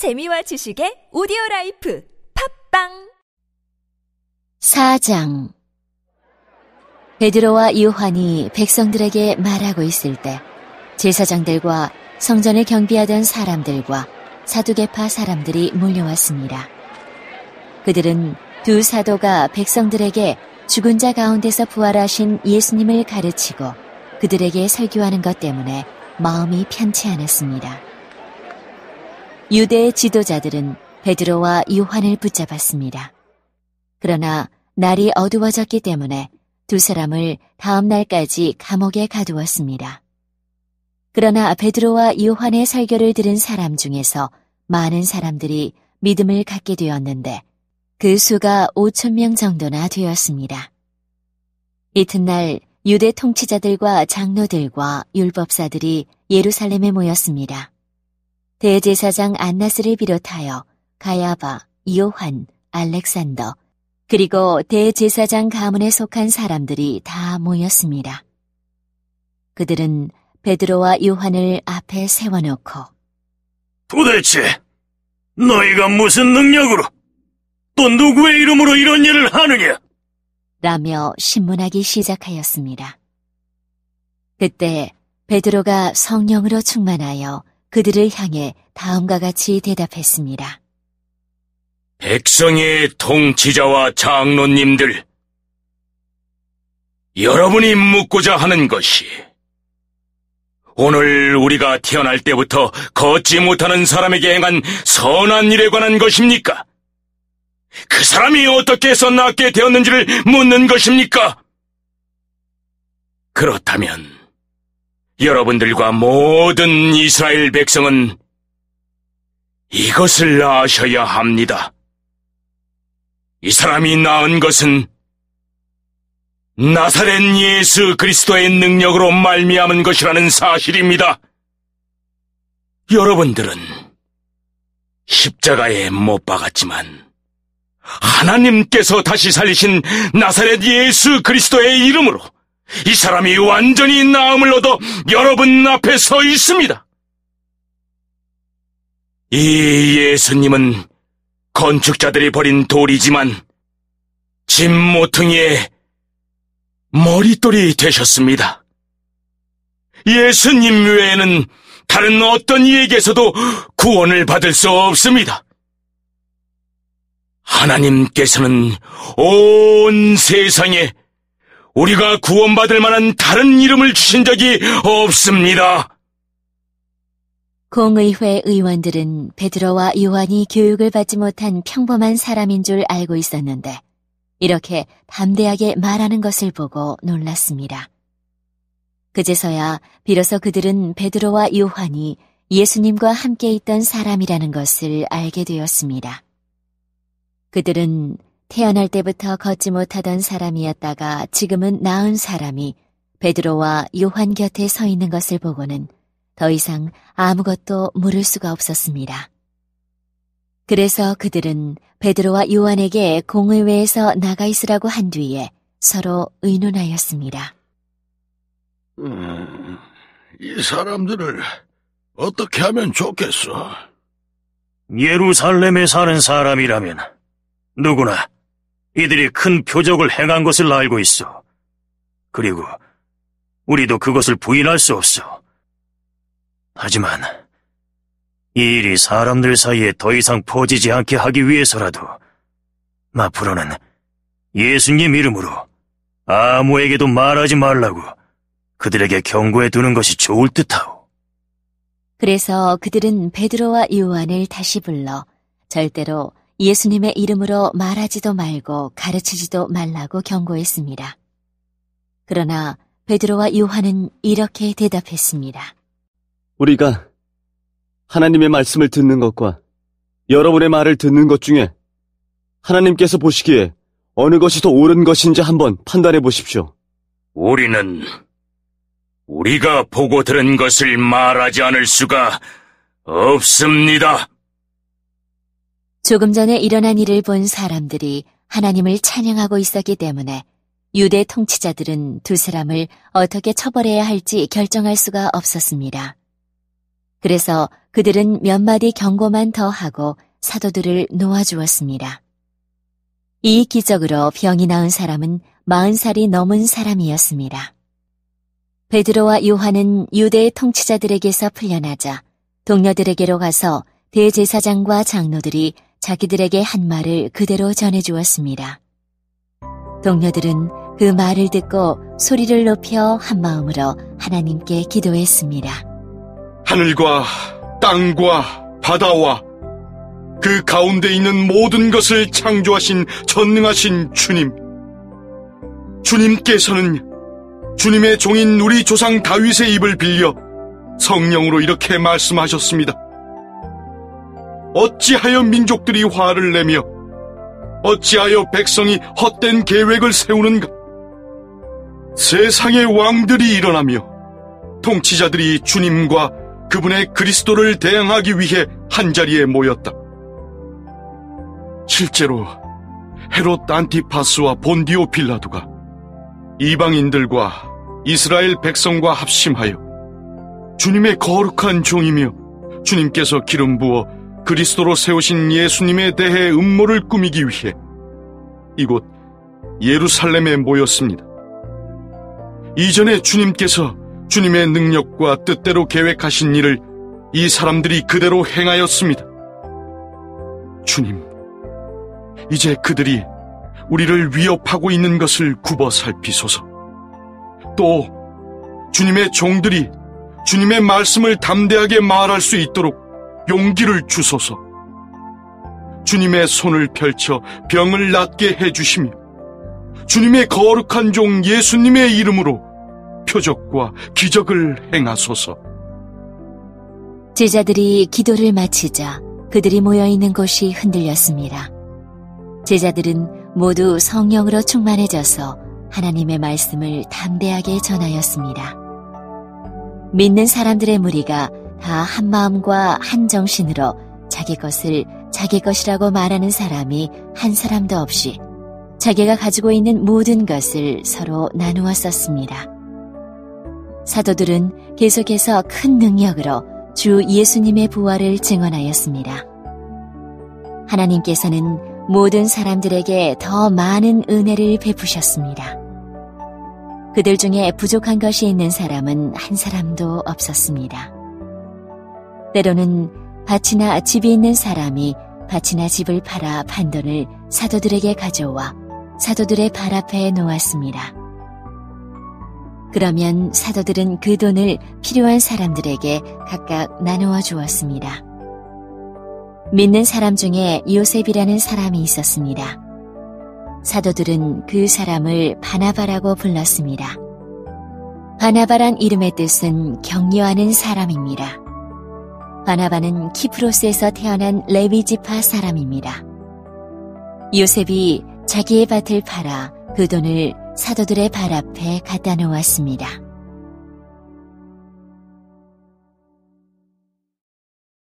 재미와 지식의 오디오 라이프 팟빵 4장 베드로와 요한이 백성들에게 말하고 있을 때 제사장들과 성전을 경비하던 사람들과 사두개파 사람들이 몰려왔습니다. 그들은 두 사도가 백성들에게 죽은 자 가운데서 부활하신 예수님을 가르치고 그들에게 설교하는 것 때문에 마음이 편치 않았습니다. 유대의 지도자들은 베드로와 요한을 붙잡았습니다. 그러나 날이 어두워졌기 때문에 두 사람을 다음 날까지 감옥에 가두었습니다. 그러나 베드로와 요한의 설교를 들은 사람 중에서 많은 사람들이 믿음을 갖게 되었는데 그 수가 5천 명 정도나 되었습니다. 이튿날 유대 통치자들과 장로들과 율법사들이 예루살렘에 모였습니다. 대제사장 안나스를 비롯하여 가야바, 요한, 알렉산더, 그리고 대제사장 가문에 속한 사람들이 다 모였습니다. 그들은 베드로와 요한을 앞에 세워놓고 도대체 너희가 무슨 능력으로 또 누구의 이름으로 이런 일을 하느냐? 라며 신문하기 시작하였습니다. 그때 베드로가 성령으로 충만하여 그들을 향해 다음과 같이 대답했습니다. 백성의 통치자와 장로님들, 여러분이 묻고자 하는 것이 오늘 우리가 태어날 때부터 걷지 못하는 사람에게 행한 선한 일에 관한 것입니까? 그 사람이 어떻게 해서 낫게 되었는지를 묻는 것입니까? 그렇다면 여러분들과 모든 이스라엘 백성은 이것을 아셔야 합니다. 이 사람이 낳은 것은 나사렛 예수 그리스도의 능력으로 말미암은 것이라는 사실입니다. 여러분들은 십자가에 못 박았지만 하나님께서 다시 살리신 나사렛 예수 그리스도의 이름으로 이 사람이 완전히 나음을 얻어 여러분 앞에 서 있습니다. 이 예수님은 건축자들이 버린 돌이지만 짐 모퉁이의 머릿돌이 되셨습니다. 예수님 외에는 다른 어떤 이에게서도 구원을 받을 수 없습니다. 하나님께서는 온 세상에 우리가 구원받을 만한 다른 이름을 주신 적이 없습니다. 공의회 의원들은 베드로와 요한이 교육을 받지 못한 평범한 사람인 줄 알고 있었는데 이렇게 담대하게 말하는 것을 보고 놀랐습니다. 그제서야 비로소 그들은 베드로와 요한이 예수님과 함께 있던 사람이라는 것을 알게 되었습니다. 그들은 태어날 때부터 걷지 못하던 사람이었다가 지금은 나은 사람이 베드로와 요한 곁에 서 있는 것을 보고는 더 이상 아무것도 물을 수가 없었습니다. 그래서 그들은 베드로와 요한에게 공의회에서 나가 있으라고 한 뒤에 서로 의논하였습니다. 음, 이 사람들을 어떻게 하면 좋겠어? 예루살렘에 사는 사람이라면 누구나 이들이 큰 표적을 행한 것을 알고 있어. 그리고 우리도 그것을 부인할 수 없어. 하지만 이 일이 사람들 사이에 더 이상 퍼지지 않게 하기 위해서라도 앞으로는 예수님 이름으로 아무에게도 말하지 말라고 그들에게 경고해 두는 것이 좋을 듯하오. 그래서 그들은 베드로와 요한을 다시 불러 절대로 예수님의 이름으로 말하지도 말고 가르치지도 말라고 경고했습니다. 그러나 베드로와 요한은 이렇게 대답했습니다. 우리가 하나님의 말씀을 듣는 것과 여러분의 말을 듣는 것 중에 하나님께서 보시기에 어느 것이 더 옳은 것인지 한번 판단해 보십시오. 우리는 우리가 보고 들은 것을 말하지 않을 수가 없습니다. 조금 전에 일어난 일을 본 사람들이 하나님을 찬양하고 있었기 때문에 유대 통치자들은 두 사람을 어떻게 처벌해야 할지 결정할 수가 없었습니다. 그래서 그들은 몇 마디 경고만 더 하고 사도들을 놓아주었습니다. 이 기적으로 병이 나은 사람은 마흔 살이 넘은 사람이었습니다. 베드로와 요한은 유대의 통치자들에게서 풀려나자 동료들에게로 가서 대제사장과 장로들이 자기들에게 한 말을 그대로 전해주었습니다. 동료들은 그 말을 듣고 소리를 높여 한 마음으로 하나님께 기도했습니다. 하늘과 땅과 바다와 그 가운데 있는 모든 것을 창조하신 전능하신 주님. 주님께서는 주님의 종인 우리 조상 다윗의 입을 빌려 성령으로 이렇게 말씀하셨습니다. 어찌하여 민족들이 화를 내며 어찌하여 백성이 헛된 계획을 세우는가? 세상의 왕들이 일어나며 통치자들이 주님과 그분의 그리스도를 대항하기 위해 한자리에 모였다. 실제로 헤롯 안티파스와 본디오 빌라도가 이방인들과 이스라엘 백성과 합심하여 주님의 거룩한 종이며 주님께서 기름 부어 그리스도로 세우신 예수님에 대해 음모를 꾸미기 위해 이곳 예루살렘에 모였습니다. 이전에 주님께서 주님의 능력과 뜻대로 계획하신 일을 이 사람들이 그대로 행하였습니다. 주님, 이제 그들이 우리를 위협하고 있는 것을 굽어 살피소서. 또 주님의 종들이 주님의 말씀을 담대하게 말할 수 있도록 용기를 주소서. 주님의 손을 펼쳐 병을 낫게 해주시며 주님의 거룩한 종 예수님의 이름으로 표적과 기적을 행하소서. 제자들이 기도를 마치자 그들이 모여 있는 곳이 흔들렸습니다. 제자들은 모두 성령으로 충만해져서 하나님의 말씀을 담대하게 전하였습니다. 믿는 사람들의 무리가 다 한 마음과 한 정신으로 자기 것을 자기 것이라고 말하는 사람이 한 사람도 없이 자기가 가지고 있는 모든 것을 서로 나누어 썼습니다. 사도들은 계속해서 큰 능력으로 주 예수님의 부활을 증언하였습니다. 하나님께서는 모든 사람들에게 더 많은 은혜를 베푸셨습니다. 그들 중에 부족한 것이 있는 사람은 한 사람도 없었습니다. 때로는 밭이나 집이 있는 사람이 밭이나 집을 팔아 판 돈을 사도들에게 가져와 사도들의 발 앞에 놓았습니다. 그러면 사도들은 그 돈을 필요한 사람들에게 각각 나누어 주었습니다. 믿는 사람 중에 요셉이라는 사람이 있었습니다. 사도들은 그 사람을 바나바라고 불렀습니다. 바나바란 이름의 뜻은 격려하는 사람입니다. 바나바는 키프로스에서 태어난 레비지파 사람입니다. 요셉이 자기의 밭을 팔아 그 돈을 사도들의 발 앞에 갖다 놓았습니다.